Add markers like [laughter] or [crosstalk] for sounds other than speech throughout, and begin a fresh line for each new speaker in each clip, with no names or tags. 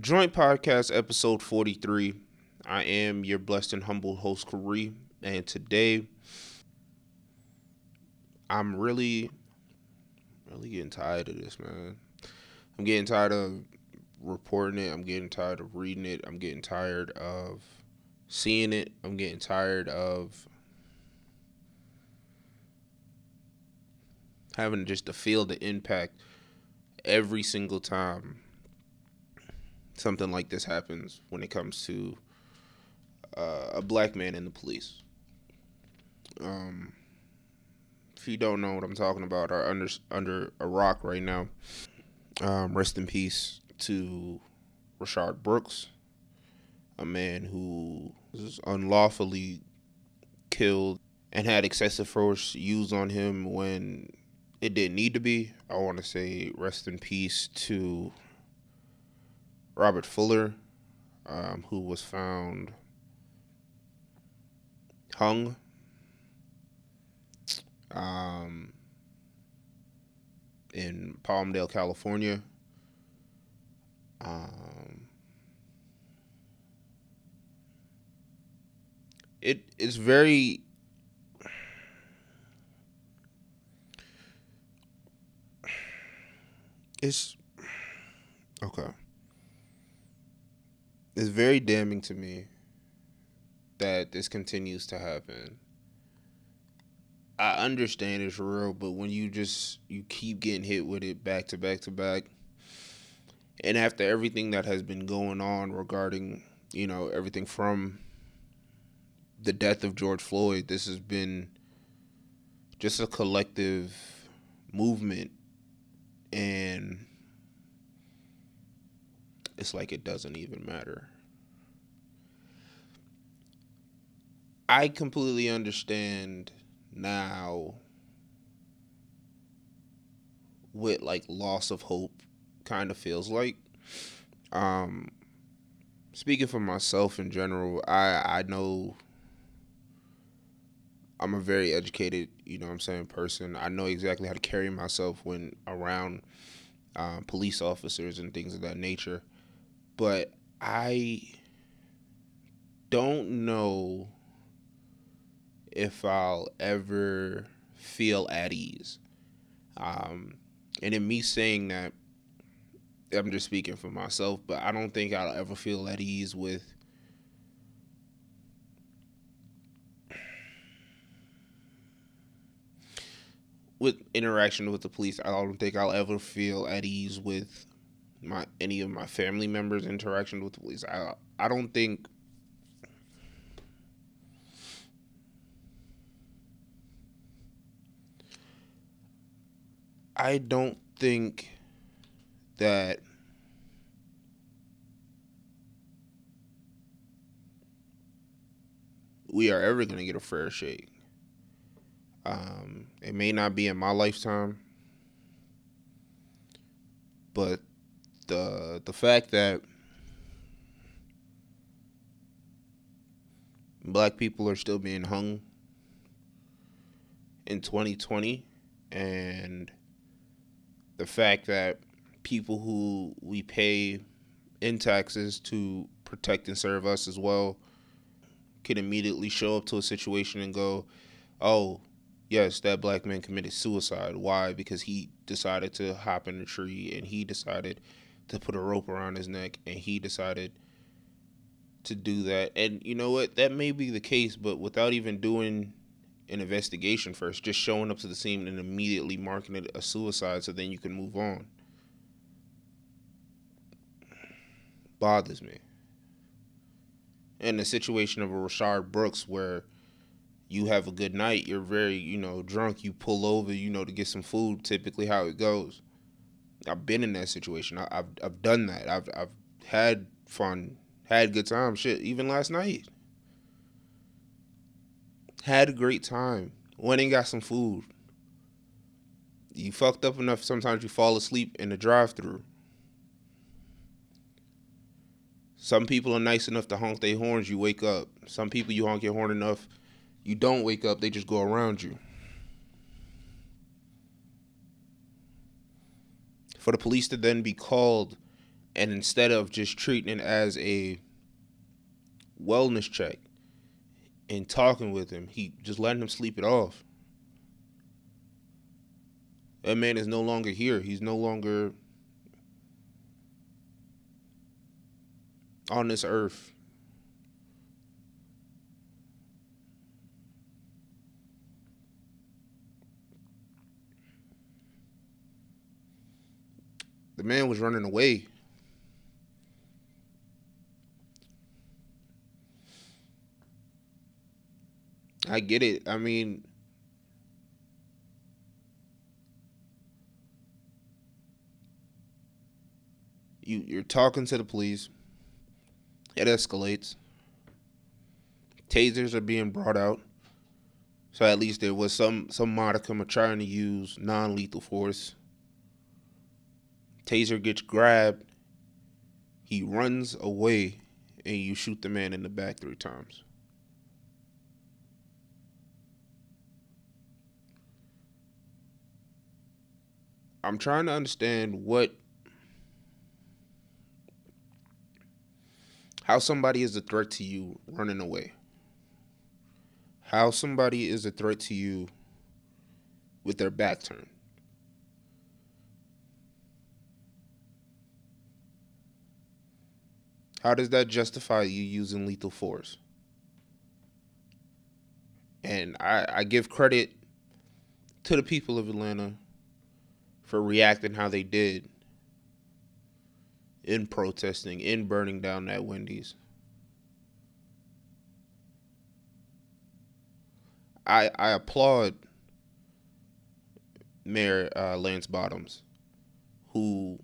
Joint Podcast, episode 43. I am your blessed and humble host, Kari, and today I'm really, really getting tired of this, man. I'm getting tired of reporting it. I'm getting tired of reading it. I'm getting tired of seeing it. I'm getting tired of having just to feel the impact every single time something like this happens when it comes to uh, a black man in the police. Um, if you don't know what I'm talking about, are under under a rock right now. Um, rest in peace to Rayshard Brooks, a man who was unlawfully killed and had excessive force used on him when it didn't need to be. I want to say rest in peace to Robert Fuller, um, who was found hung. Um, in Palmdale, California. Um, it is very [sighs] it's okay it's very damning to me that this continues to happen. I understand it's real, but when you just you keep getting hit with it back to back to back, and after everything that has been going on regarding, you know, everything from the death of George Floyd, this has been just a collective movement and it's like it doesn't even matter. I completely understand now what like loss of hope kind of feels like. Um speaking for myself in general, I I know I'm a very educated, you know I'm saying, person. I know exactly how to carry myself when around um, police officers and things of that nature but I don't know if I'll ever feel at ease. Um, and in me saying that, I'm just speaking for myself, but I don't think I'll ever feel at ease with with interaction with the police. I don't think I'll ever feel at ease with my any of my family members' interaction with the police. I I don't think I don't think that we are ever going to get a fair shake. Um, it may not be in my lifetime, but the the fact that black people are still being hung in 2020 and the fact that people who we pay in taxes to protect and serve us as well can immediately show up to a situation and go, "Oh, yes, that black man committed suicide. Why? Because he decided to hop in a tree and he decided to put a rope around his neck, and he decided to do that. And you know what? That may be the case, but without even doing an investigation first, just showing up to the scene and immediately marking it a suicide so then you can move on. Bothers me. In the situation of a Rayshard Brooks where you have a good night, you're very, you know, drunk, you pull over, you know, to get some food, typically how it goes. I've been in that situation. I, have I've done that. I've I've had fun, had good time. Shit, even last night, had a great time. Went and got some food. You fucked up enough. Sometimes you fall asleep in the drive-through. Some people are nice enough to honk their horns. You wake up. Some people you honk your horn enough, you don't wake up. They just go around you. for the police to then be called And instead of just treating it as a wellness check and talking with him, he just letting him sleep it off. That man is no longer here. He's no longer on this earth. The man was running away. I get it. I mean, you you're talking to the police. It escalates. Tasers are being brought out. So at least there was some some modicum of trying to use non-lethal force. Taser gets grabbed. He runs away and you shoot the man in the back three times. I'm trying to understand what how somebody is a threat to you running away. How somebody is a threat to you with their back turned. How does that justify you using lethal force? And I, I give credit to the people of Atlanta for reacting how they did in protesting, in burning down that Wendy's. I I applaud Mayor uh, Lance Bottoms, who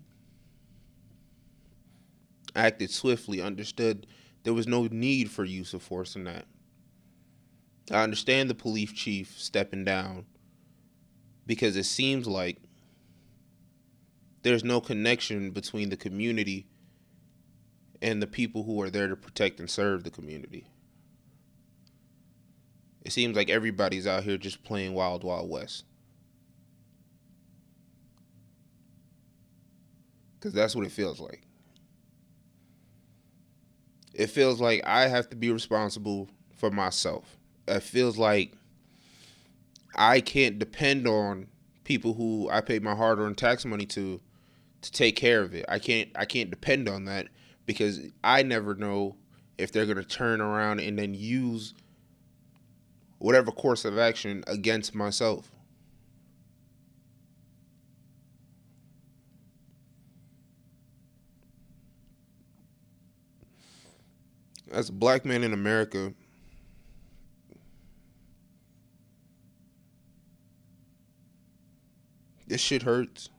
acted swiftly, understood there was no need for use of force in that. I understand the police chief stepping down because it seems like there's no connection between the community and the people who are there to protect and serve the community. It seems like everybody's out here just playing Wild Wild West. Because that's what it feels like. It feels like I have to be responsible for myself. It feels like I can't depend on people who I pay my hard-earned tax money to to take care of it. I can't I can't depend on that because I never know if they're going to turn around and then use whatever course of action against myself. As a black man in America, this shit hurts.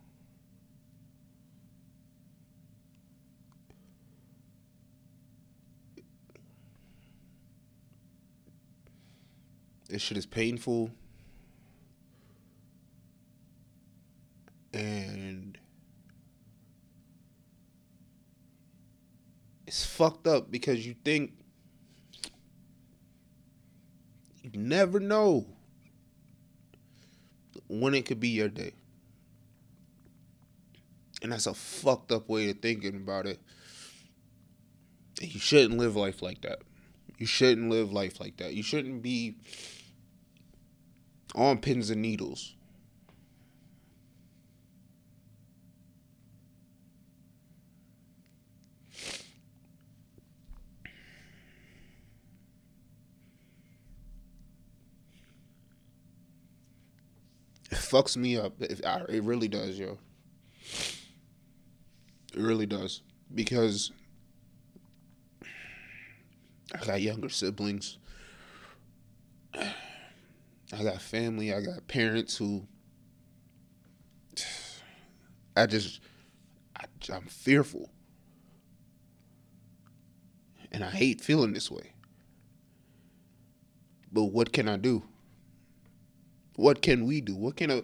This shit is painful. And it's fucked up because you think you never know when it could be your day. And that's a fucked up way of thinking about it. You shouldn't live life like that. You shouldn't live life like that. You shouldn't be on pins and needles. It fucks me up. It, it really does, yo. It really does. Because I got younger siblings. I got family, I got parents who I just I, I'm fearful. And I hate feeling this way. But what can I do? What can we do? What can a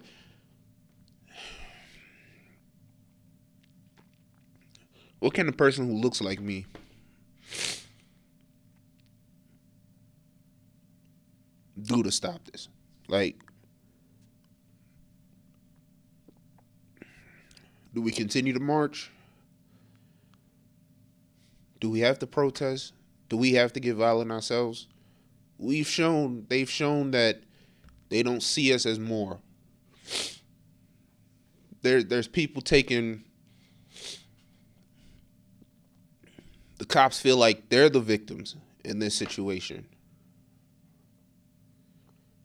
What can a person who looks like me do to stop this? Like, do we continue to march? Do we have to protest? Do we have to get violent ourselves? We've shown they've shown that they don't see us as more. There there's people taking the cops feel like they're the victims in this situation.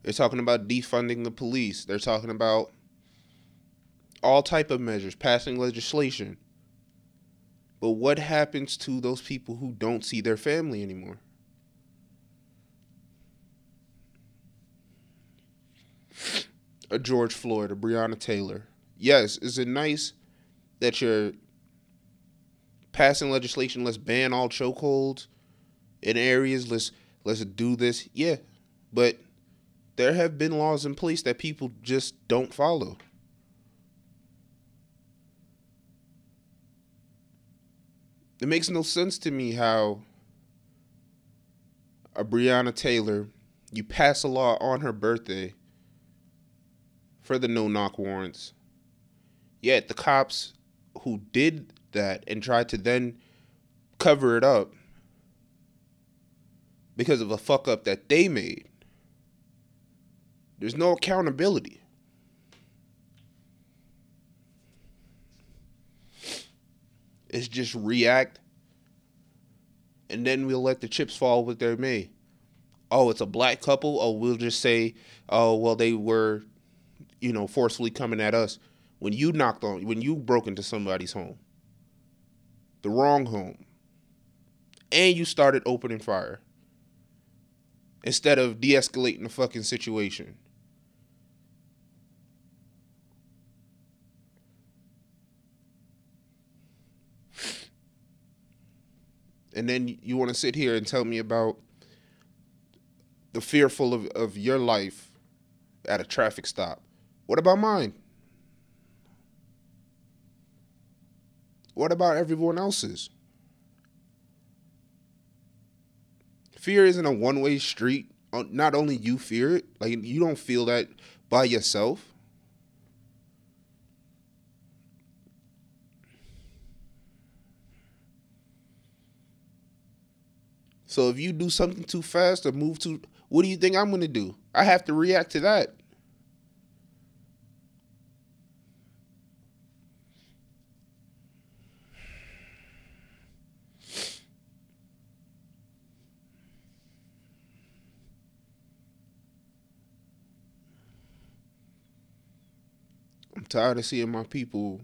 They're talking about defunding the police. They're talking about all type of measures, passing legislation. But what happens to those people who don't see their family anymore? A George Floyd, a Breonna Taylor. Yes, is it nice that you're passing legislation? Let's ban all chokeholds in areas. Let's let's do this. Yeah, but there have been laws in place that people just don't follow. It makes no sense to me how a Breonna Taylor, you pass a law on her birthday for the no knock warrants. Yet the cops who did that and tried to then cover it up because of a fuck up that they made there's no accountability. It's just react, and then we'll let the chips fall with they may. Oh, it's a black couple. Oh, we'll just say, oh, well, they were, you know, forcefully coming at us. When you knocked on, when you broke into somebody's home, the wrong home, and you started opening fire instead of de escalating the fucking situation. And then you want to sit here and tell me about the fearful of, of your life at a traffic stop. What about mine? What about everyone else's? Fear isn't a one way street. Uh, not only you fear it, like you don't feel that by yourself. So if you do something too fast or move too, what do you think I'm going to do? I have to react to that. I'm tired of seeing my people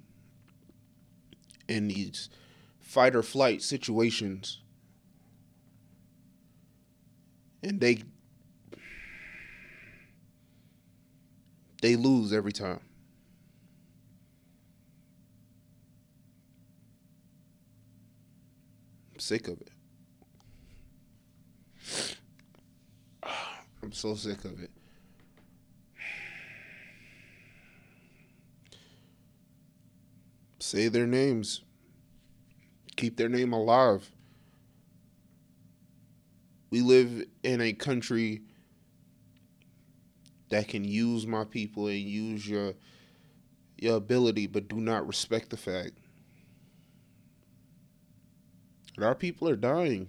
in these fight or flight situations and they they lose every time. I'm sick of it. [sighs] I'm so sick of it. Say their names. Keep their name alive we live in a country that can use my people and use your your ability, but do not respect the fact that our people are dying.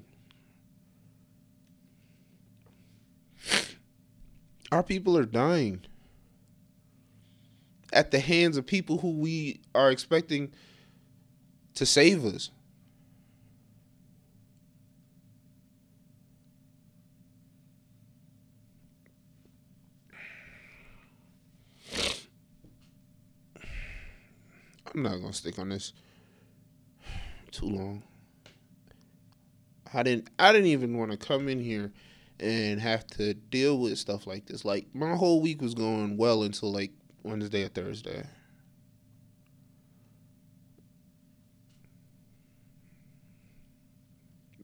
Our people are dying at the hands of people who we are expecting to save us. I'm not gonna stick on this too long. I didn't I didn't even want to come in here and have to deal with stuff like this. Like my whole week was going well until like Wednesday or Thursday.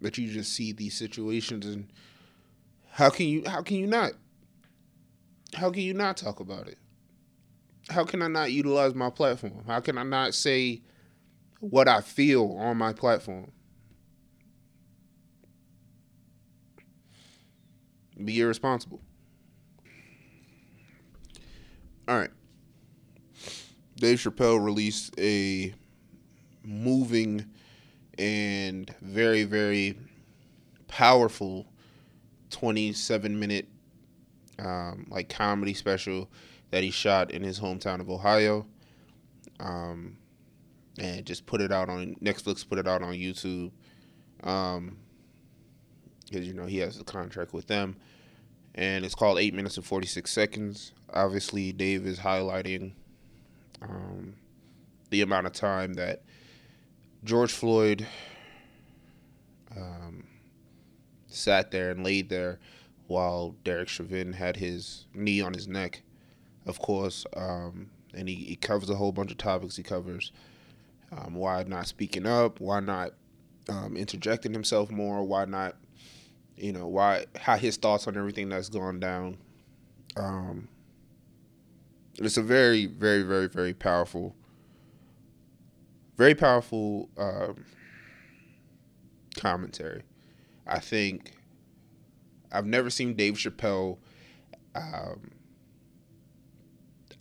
But you just see these situations and how can you how can you not? How can you not talk about it? How can I not utilize my platform? How can I not say what I feel on my platform? Be irresponsible. All right. Dave Chappelle released a moving and very, very powerful 27 minute um, like comedy special that he shot in his hometown of Ohio. Um, and just put it out on Netflix, put it out on YouTube. Um, because you know he has a contract with them, and it's called Eight Minutes and Forty Six Seconds. Obviously, Dave is highlighting um, the amount of time that George Floyd um, sat there and laid there while Derek Chauvin had his knee on his neck, of course. Um, and he, he, covers a whole bunch of topics. He covers um, why not speaking up, why not um, interjecting himself more, why not, you know, why how his thoughts on everything that's gone down. Um, it's a very, very, very, very powerful, very powerful um, commentary. I think I've never seen Dave Chappelle. Um,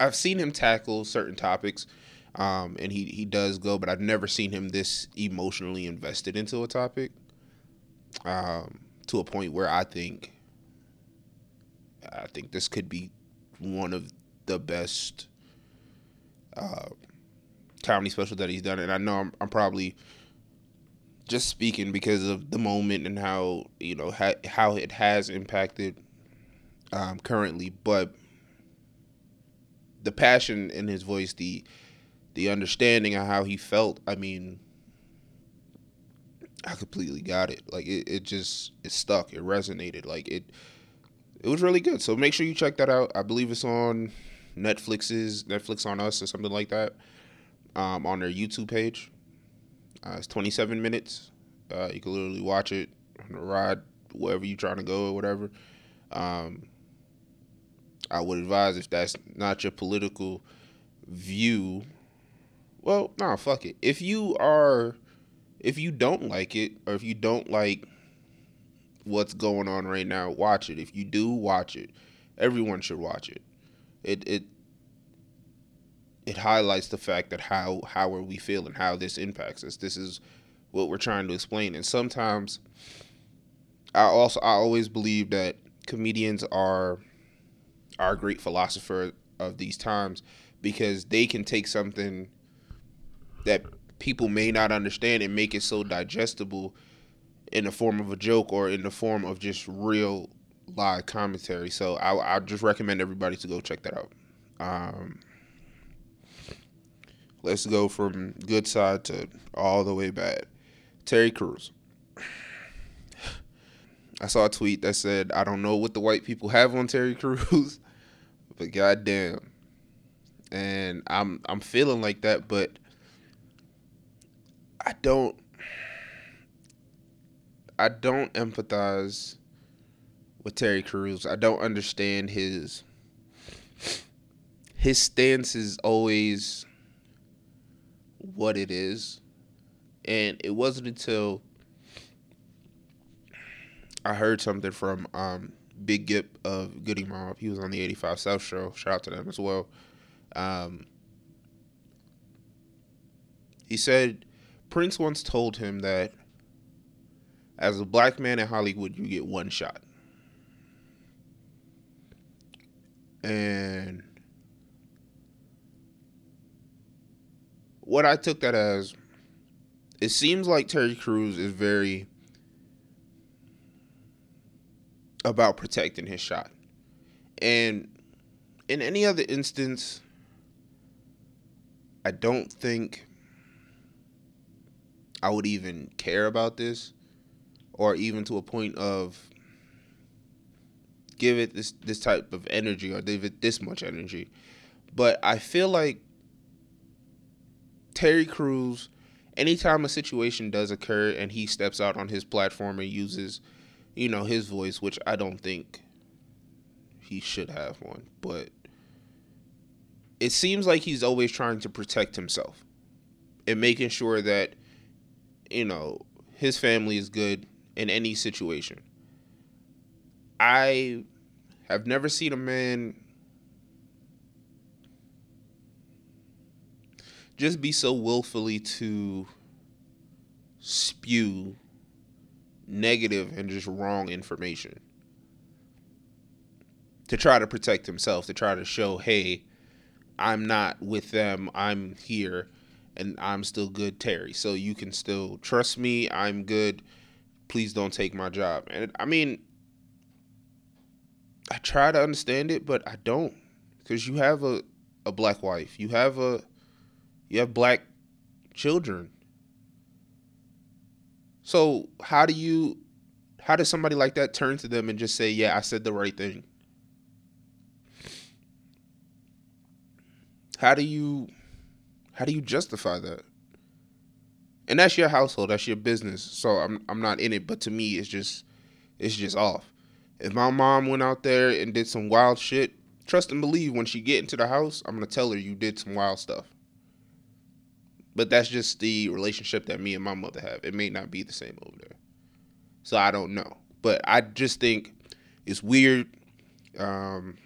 I've seen him tackle certain topics, um, and he he does go, but I've never seen him this emotionally invested into a topic. Um, to a point where I think, I think this could be one of the best uh, comedy specials that he's done, and I know I'm, I'm probably just speaking because of the moment and how you know ha- how it has impacted um, currently, but the passion in his voice, the the understanding of how he felt. I mean, I completely got it. Like it, it just it stuck. It resonated. Like it it was really good. So make sure you check that out. I believe it's on Netflix's Netflix on Us or something like that. Um, on their YouTube page. Uh, it's 27 minutes. Uh, you can literally watch it on the ride, wherever you're trying to go or whatever. Um, I would advise if that's not your political view. Well, nah, fuck it. If you are, if you don't like it, or if you don't like what's going on right now, watch it. If you do, watch it. Everyone should watch it. It it it highlights the fact that how how are we feeling, how this impacts us. This is what we're trying to explain. And sometimes I also I always believe that comedians are a great philosopher of these times because they can take something that people may not understand and make it so digestible in the form of a joke or in the form of just real live commentary. So I I just recommend everybody to go check that out. Um, let's go from good side to all the way bad. Terry Crews. I saw a tweet that said, I don't know what the white people have on Terry Crews, [laughs] but goddamn. And I'm I'm feeling like that, but I don't I don't empathize with Terry Crews. I don't understand his his stance is always what it is. And it wasn't until I heard something from um, Big Gipp of Goodie Mob. He was on the 85 South show. Shout out to them as well. Um, he said Prince once told him that as a black man in Hollywood, you get one shot. And what I took that as, it seems like Terry Crews is very about protecting his shot. And in any other instance, I don't think I would even care about this or even to a point of give it this this type of energy or give it this much energy. But I feel like Terry Crews, anytime a situation does occur and he steps out on his platform and uses, you know, his voice, which I don't think he should have one, but it seems like he's always trying to protect himself and making sure that, you know, his family is good in any situation. I have never seen a man just be so willfully to spew negative and just wrong information to try to protect himself, to try to show, hey, I'm not with them, I'm here, and I'm still good, Terry. So you can still trust me, I'm good. Please don't take my job. And I mean, I try to understand it, but I don't. Because you have a, a black wife, you have a you have black children. So how do you how does somebody like that turn to them and just say, Yeah, I said the right thing? How do you how do you justify that? And that's your household, that's your business. So I'm I'm not in it, but to me it's just it's just off. If my mom went out there and did some wild shit, trust and believe when she get into the house, I'm gonna tell her you did some wild stuff. But that's just the relationship that me and my mother have. It may not be the same over there. So I don't know. But I just think it's weird. Um,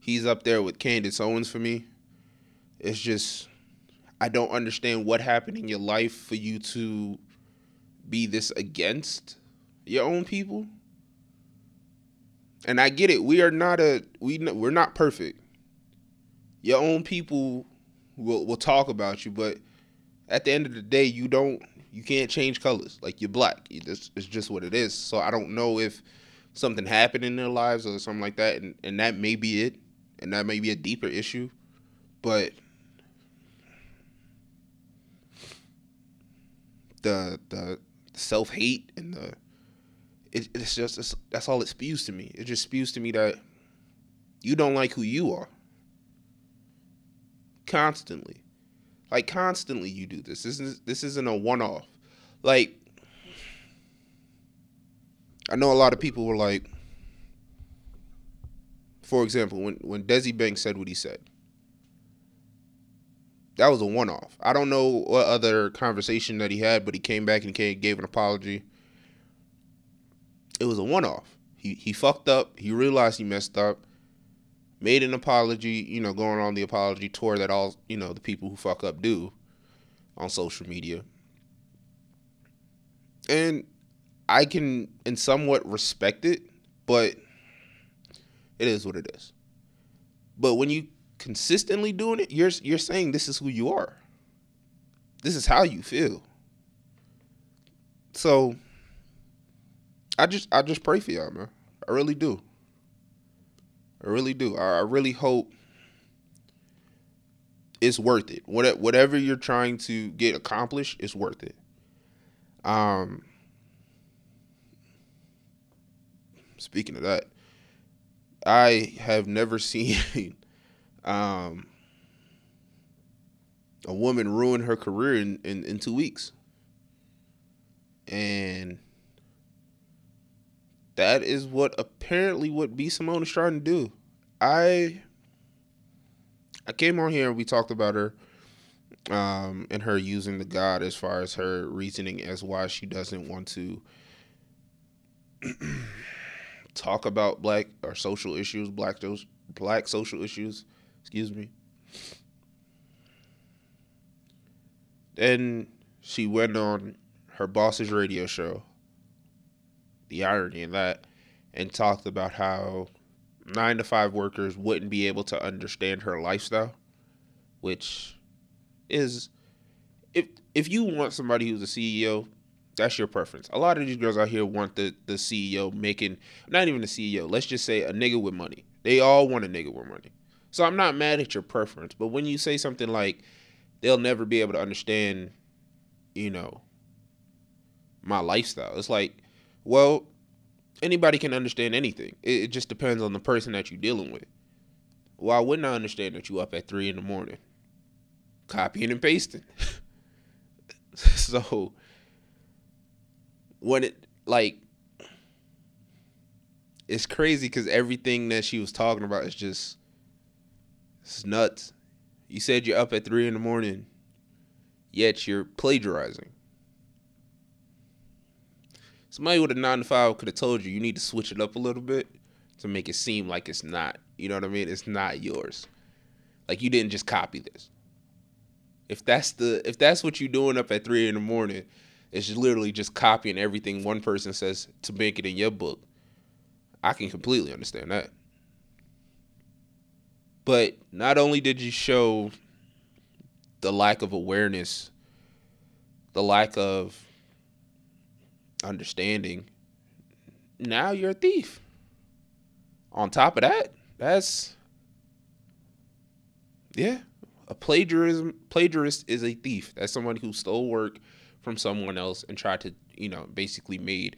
he's up there with Candace Owens for me. It's just I don't understand what happened in your life for you to be this against your own people. And I get it. We are not a we we're not perfect. Your own people will will talk about you, but at the end of the day, you don't you can't change colors. Like you're black. It's, it's just what it is. So I don't know if something happened in their lives or something like that, and, and that may be it and that may be a deeper issue, but the the self hate and the it, it's just it's, that's all it spews to me. It just spews to me that you don't like who you are. Constantly, like constantly, you do this. This is this isn't a one off. Like I know a lot of people were like, for example, when when Desi Banks said what he said, that was a one off. I don't know what other conversation that he had, but he came back and came, gave an apology. It was a one off. He he fucked up. He realized he messed up. Made an apology, you know, going on the apology tour that all, you know, the people who fuck up do on social media. And I can in somewhat respect it, but it is what it is. But when you consistently doing it, you're you're saying this is who you are. This is how you feel. So I just I just pray for y'all, man. I really do. I really do. I, really hope it's worth it. whatever you're trying to get accomplished, it's worth it. Um speaking of that, I have never [laughs] seen um, a woman ruin her career in, in, in two weeks. And that is what apparently what B Simone is trying to do. I I came on here and we talked about her um, and her using the God as far as her reasoning as why she doesn't want to [clears throat] talk about black or social issues, black those black social issues. Excuse me. Then she went on her boss's radio show. The irony in that, and talked about how nine to five workers wouldn't be able to understand her lifestyle, which is if if you want somebody who's a CEO that's your preference. A lot of these girls out here want the the CEO making not even the CEO. Let's just say a nigga with money. They all want a nigga with money. So I'm not mad at your preference, but when you say something like they'll never be able to understand, you know, my lifestyle, it's like, well, anybody can understand anything. It, it just depends on the person that you're dealing with. Why wouldn't I understand that you up at three in the morning, copying and pasting? [laughs] so when it like it's crazy because everything that she was talking about is just it's nuts. You said you're up at three in the morning, yet you're plagiarizing. Somebody with a nine to five could have told you you need to switch it up a little bit to make it seem like it's not. You know what I mean? It's not yours. Like you didn't just copy this. if that's the if that's what you're doing up at three in the morning, it's literally just copying everything one person says to make it in your book. I can completely understand that. But not only did you show the lack of awareness, the lack of understanding, now you're a thief. On top of that, that's yeah, a plagiarism plagiarist is a thief. That's someone who stole work from someone else and tried to, you know, basically made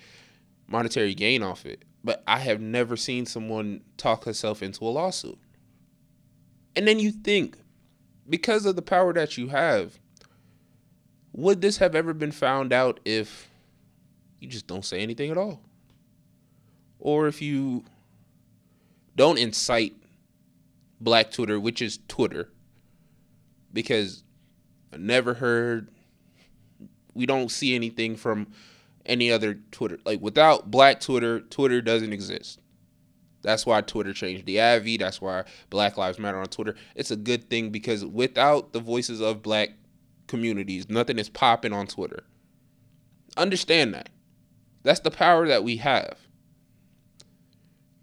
monetary gain off it. But I have never seen someone talk herself into a lawsuit. And then you think, because of the power that you have, would this have ever been found out if you just don't say anything at all? Or if you don't incite Black Twitter, which is Twitter, because I never heard, we don't see anything from any other Twitter. Like without Black Twitter, Twitter doesn't exist. That's why Twitter changed the AVI. That's why Black Lives Matter on Twitter. It's a good thing because without the voices of black communities, nothing is popping on Twitter. Understand that. That's the power that we have.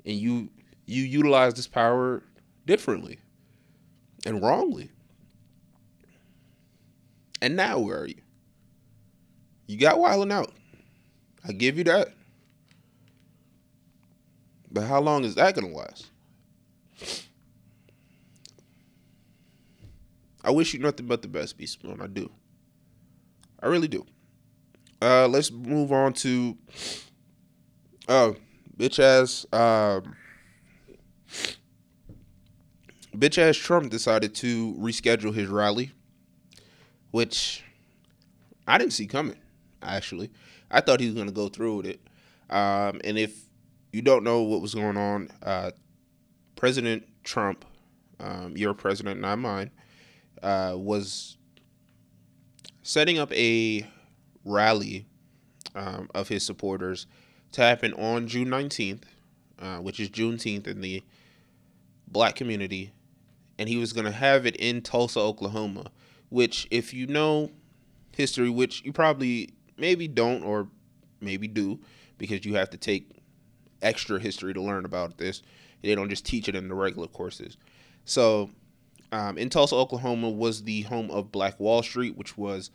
And you you utilize this power differently and wrongly. And now where are you? You got wilding out. I give you that. But how long is that to last? I wish you nothing but the best, B Spoon. I do. I really do. Uh, let's move on to oh, bitch ass um, bitch ass Trump decided to reschedule his rally, which I didn't see coming. Actually, I thought he was going to go through with it. Um, and if you don't know what was going on, uh, President Trump, um, your president, not mine, uh, was setting up a rally um, of his supporters to happen on June 19th, uh, which is Juneteenth in the black community. And he was going to have it in Tulsa, Oklahoma, which, if you know history, which you probably maybe don't or maybe do, because you have to take extra history to learn about this. They don't just teach it in the regular courses. So, um, in Tulsa, Oklahoma, was the home of Black Wall Street, which was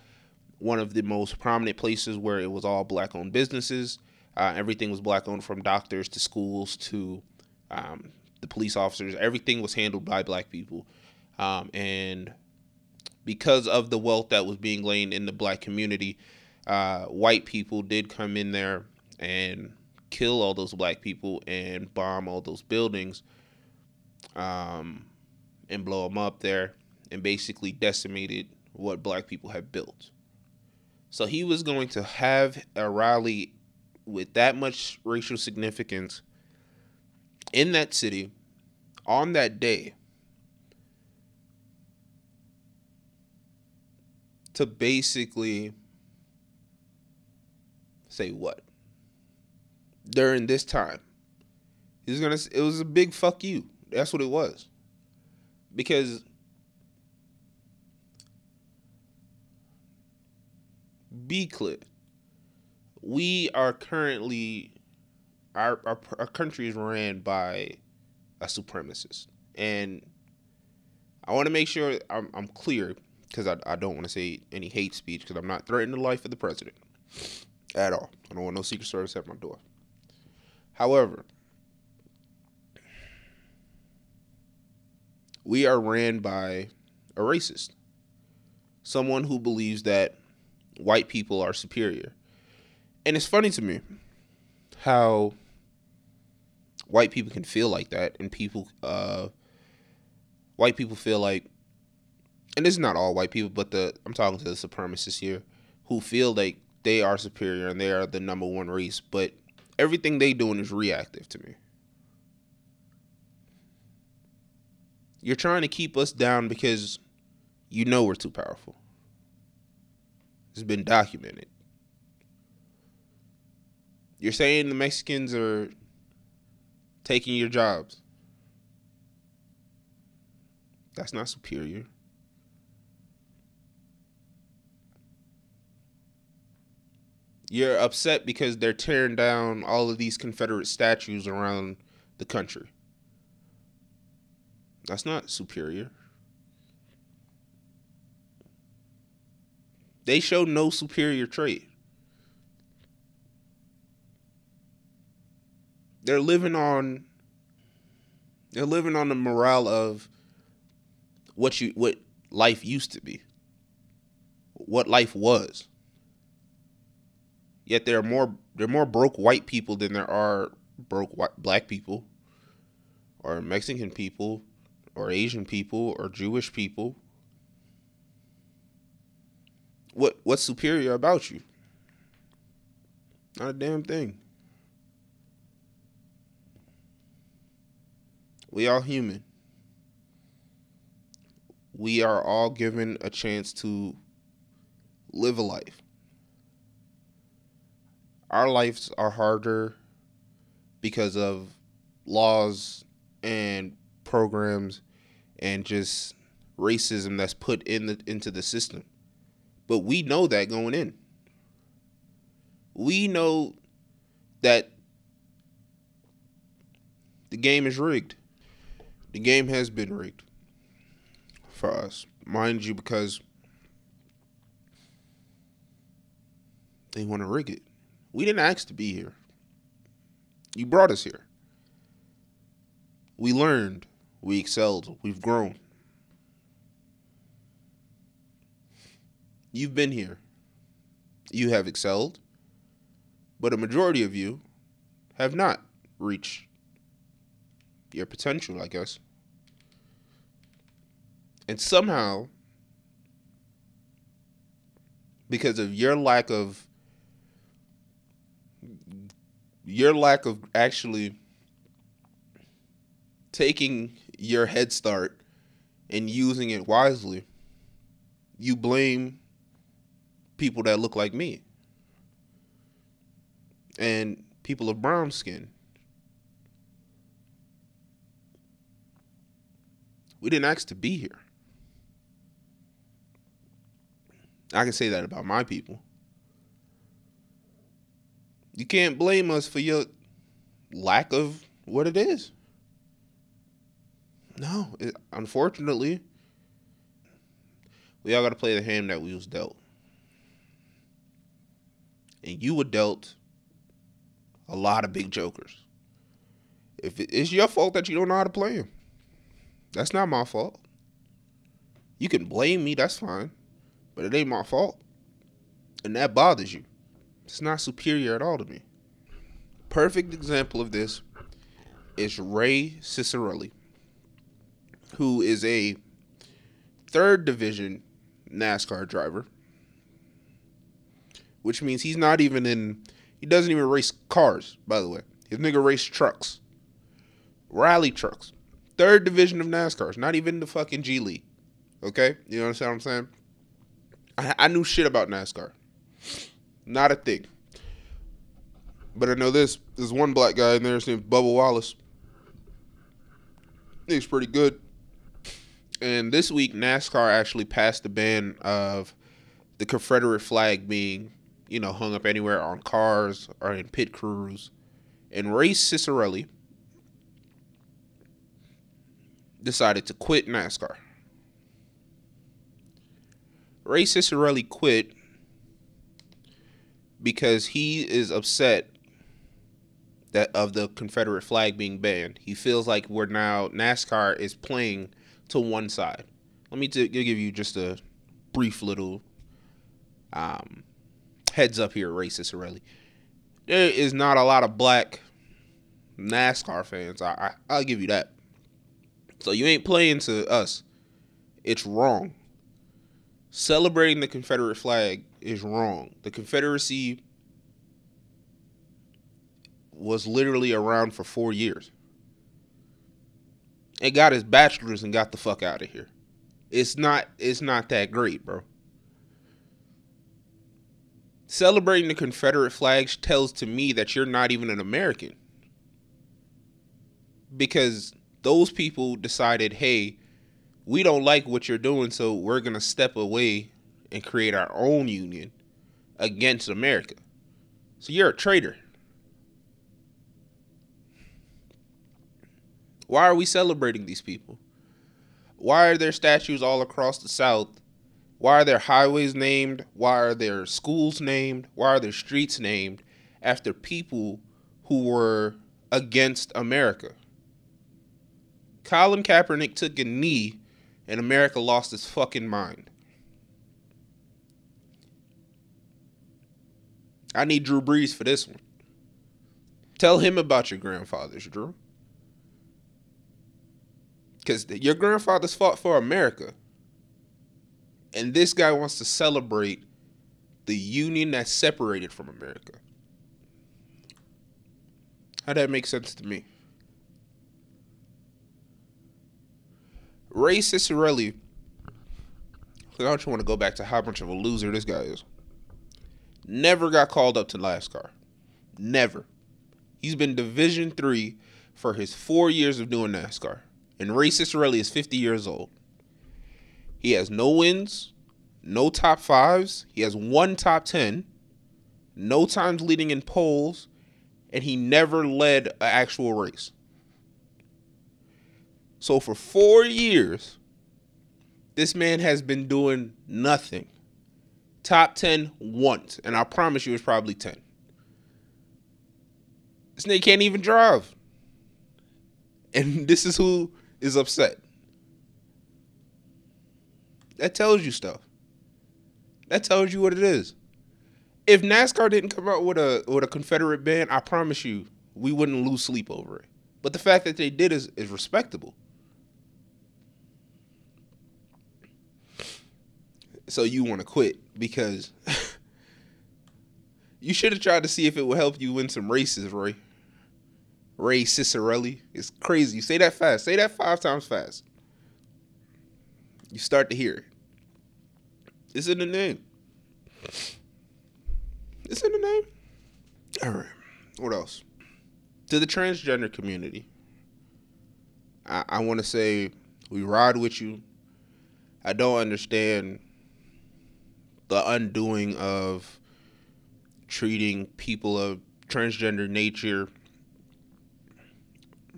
one of the most prominent places where it was all black-owned businesses. Uh, everything was black-owned, from doctors to schools to um, the police officers. Everything was handled by black people, um, and because of the wealth that was being laid in the black community, uh, white people did come in there and kill all those black people and bomb all those buildings um, and blow them up there and basically decimated what black people had built. So he was going to have a rally with that much racial significance in that city on that day to basically say what? during this time. He's gonna. It was a big fuck you. That's what it was. Because be clear, we are currently our our, our country is ran by a supremacist, and I want to make sure I'm, I'm clear because I, I don't want to say any hate speech because I'm not threatening the life of the president at all. I don't want no Secret Service at my door. However, we are ran by a racist, someone who believes that white people are superior. And it's funny to me how white people can feel like that and people uh white people feel like and this is not all white people but the I'm talking to the supremacists here who feel like they are superior and they are the number one race but everything they doing is reactive to me. You're trying to keep us down because you know we're too powerful. It's been documented. You're saying the Mexicans are taking your jobs. That's not superior. You're upset because they're tearing down all of these Confederate statues around the country. That's not superior. They show no superior trait. They're living on they're living on the morale of what you what life used to be. What life was. Yet there are more there are more broke white people than there are broke white, black people or Mexican people or Asian people or Jewish people. What what's superior about you? Not a damn thing. We all human. We are all given a chance to live a life. Our lives are harder because of laws and programs and just racism that's put in the into the system. But we know that going in. We know that the game is rigged. The game has been rigged for us, mind you, because they want to rig it. We didn't ask to be here. You brought us here. We learned, we excelled, we've grown. You've been here. You have excelled, but a majority of you have not reached your potential, I guess. And somehow, because of your lack of your lack of actually taking your head start and using it wisely, you blame people that look like me and people of brown skin. We didn't ask to be here. I can say that about my people. You can't blame us for your lack of what it is. No, it, unfortunately, we all got to play the hand that we was dealt. And you were dealt a lot of big jokers. If it's your fault that you don't know how to play them, that's not my fault. You can blame me, that's fine, but it ain't my fault. And that bothers you. It's not superior at all to me. Perfect example of this is Ray Ciccarelli, who is a third division NASCAR driver, which means he's not even in, he doesn't even race cars, by the way. His nigga race trucks, rally trucks. Third division of NASCAR, not even the fucking G League. Okay? You understand what I'm saying? I, I knew shit about NASCAR. Not a thing. But I know this. There's one black guy in there. His name's Bubba Wallace. He's pretty good. And this week, NASCAR actually passed the ban of the Confederate flag being, you know, hung up anywhere on cars or in pit crews. And Ray Ciccarelli decided to quit NASCAR. Ray Ciccarelli quit because he is upset that of the Confederate flag being banned. He feels like we're now NASCAR is playing to one side. Let me t- give you just a brief little um, heads up here, racist Ciccarelli. There is not a lot of black NASCAR fans. I, I I'll give you that. So you ain't playing to us. It's wrong. Celebrating the Confederate flag is wrong. The Confederacy was literally around for four years. It got his bachelor's and got the fuck out of here. It's not it's not that great, bro. Celebrating the Confederate flag tells to me that you're not even an American. Because those people decided, hey, we don't like what you're doing, so we're going to step away and create our own union against America. So you're a traitor. Why are we celebrating these people? Why are there statues all across the South? Why are there highways named? Why are there schools named? Why are there streets named after people who were against America? Colin Kaepernick took a knee and America lost its fucking mind. I need Drew Brees for this one. Tell him about your grandfathers, Drew. Because your grandfathers fought for America. And this guy wants to celebrate the union that's separated from America. How that make sense to me? Ray Ciccarelli. I don't want to go back to how much of a loser this guy is. Never got called up to NASCAR. Never. He's been Division three for his four years of doing NASCAR. And Ray Ciccarelli is 50 years old. He has no wins, no top fives. He has one top 10, no times leading in polls, and he never led an actual race. So for four years, this man has been doing nothing. Top 10 once, and I promise you it's probably 10. This nigga can't even drive. And [laughs] this is who is upset. That tells you stuff. That tells you what it is. If NASCAR didn't come out with a with a Confederate band, I promise you we wouldn't lose sleep over it. But the fact that they did is, is respectable. So you want to quit because [laughs] you should have tried to see if it would help you win some races, Ray. Ray Ciccarelli. It's crazy. You Say that fast. Say that five times fast. You start to hear. It's in the name. It's in the name. All right. What else? To the transgender community, I, I want to say we ride with you. I don't understand the undoing of treating people of transgender nature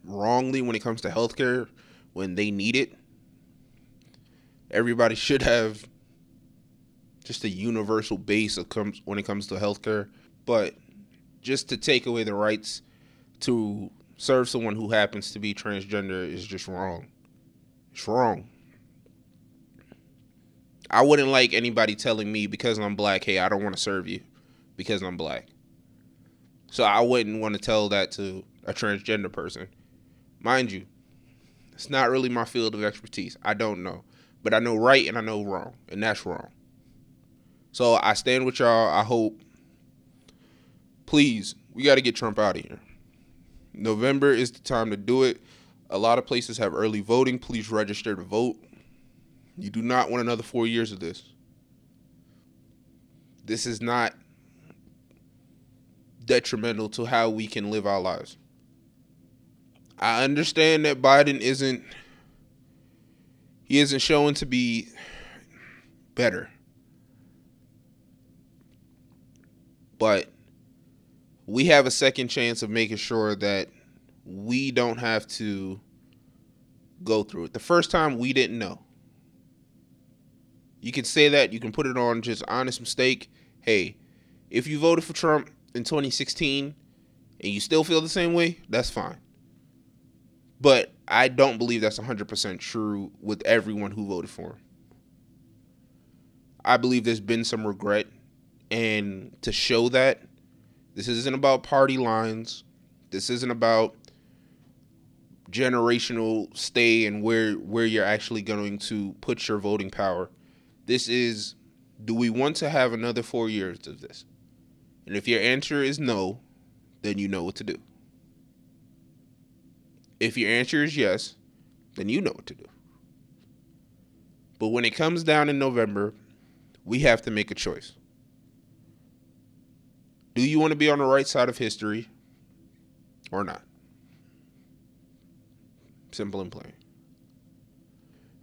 wrongly when it comes to healthcare when they need it. Everybody should have just a universal base comes when it comes to healthcare, but just to take away the rights to serve someone who happens to be transgender is just wrong. It's wrong. I wouldn't like anybody telling me because I'm black, hey, I don't want to serve you because I'm black. So I wouldn't want to tell that to a transgender person. Mind you, it's not really my field of expertise. I don't know. But I know right and I know wrong, and that's wrong. So I stand with y'all. I hope. Please, we got to get Trump out of here. November is the time to do it. A lot of places have early voting. Please register to vote. You do not want another four years of this. This is not detrimental to how we can live our lives. I understand that Biden isn't he isn't showing to be better. But we have a second chance of making sure that we don't have to go through it. The first time we didn't know. You can say that, you can put it on just honest mistake. Hey, if you voted for Trump in 2016 and you still feel the same way, that's fine. But I don't believe that's 100% true with everyone who voted for him. I believe there's been some regret. And to show that, this isn't about party lines. This isn't about generational stay and where where you're actually going to put your voting power. This is do we want to have another 4 years of this? And if your answer is no, then you know what to do. If your answer is yes, then you know what to do. But when it comes down in November, we have to make a choice. Do you want to be on the right side of history or not? Simple and plain.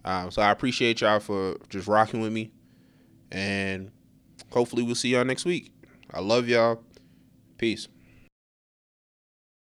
Um, so I appreciate y'all for just rocking with me. And hopefully we'll see y'all next week. I love y'all. Peace.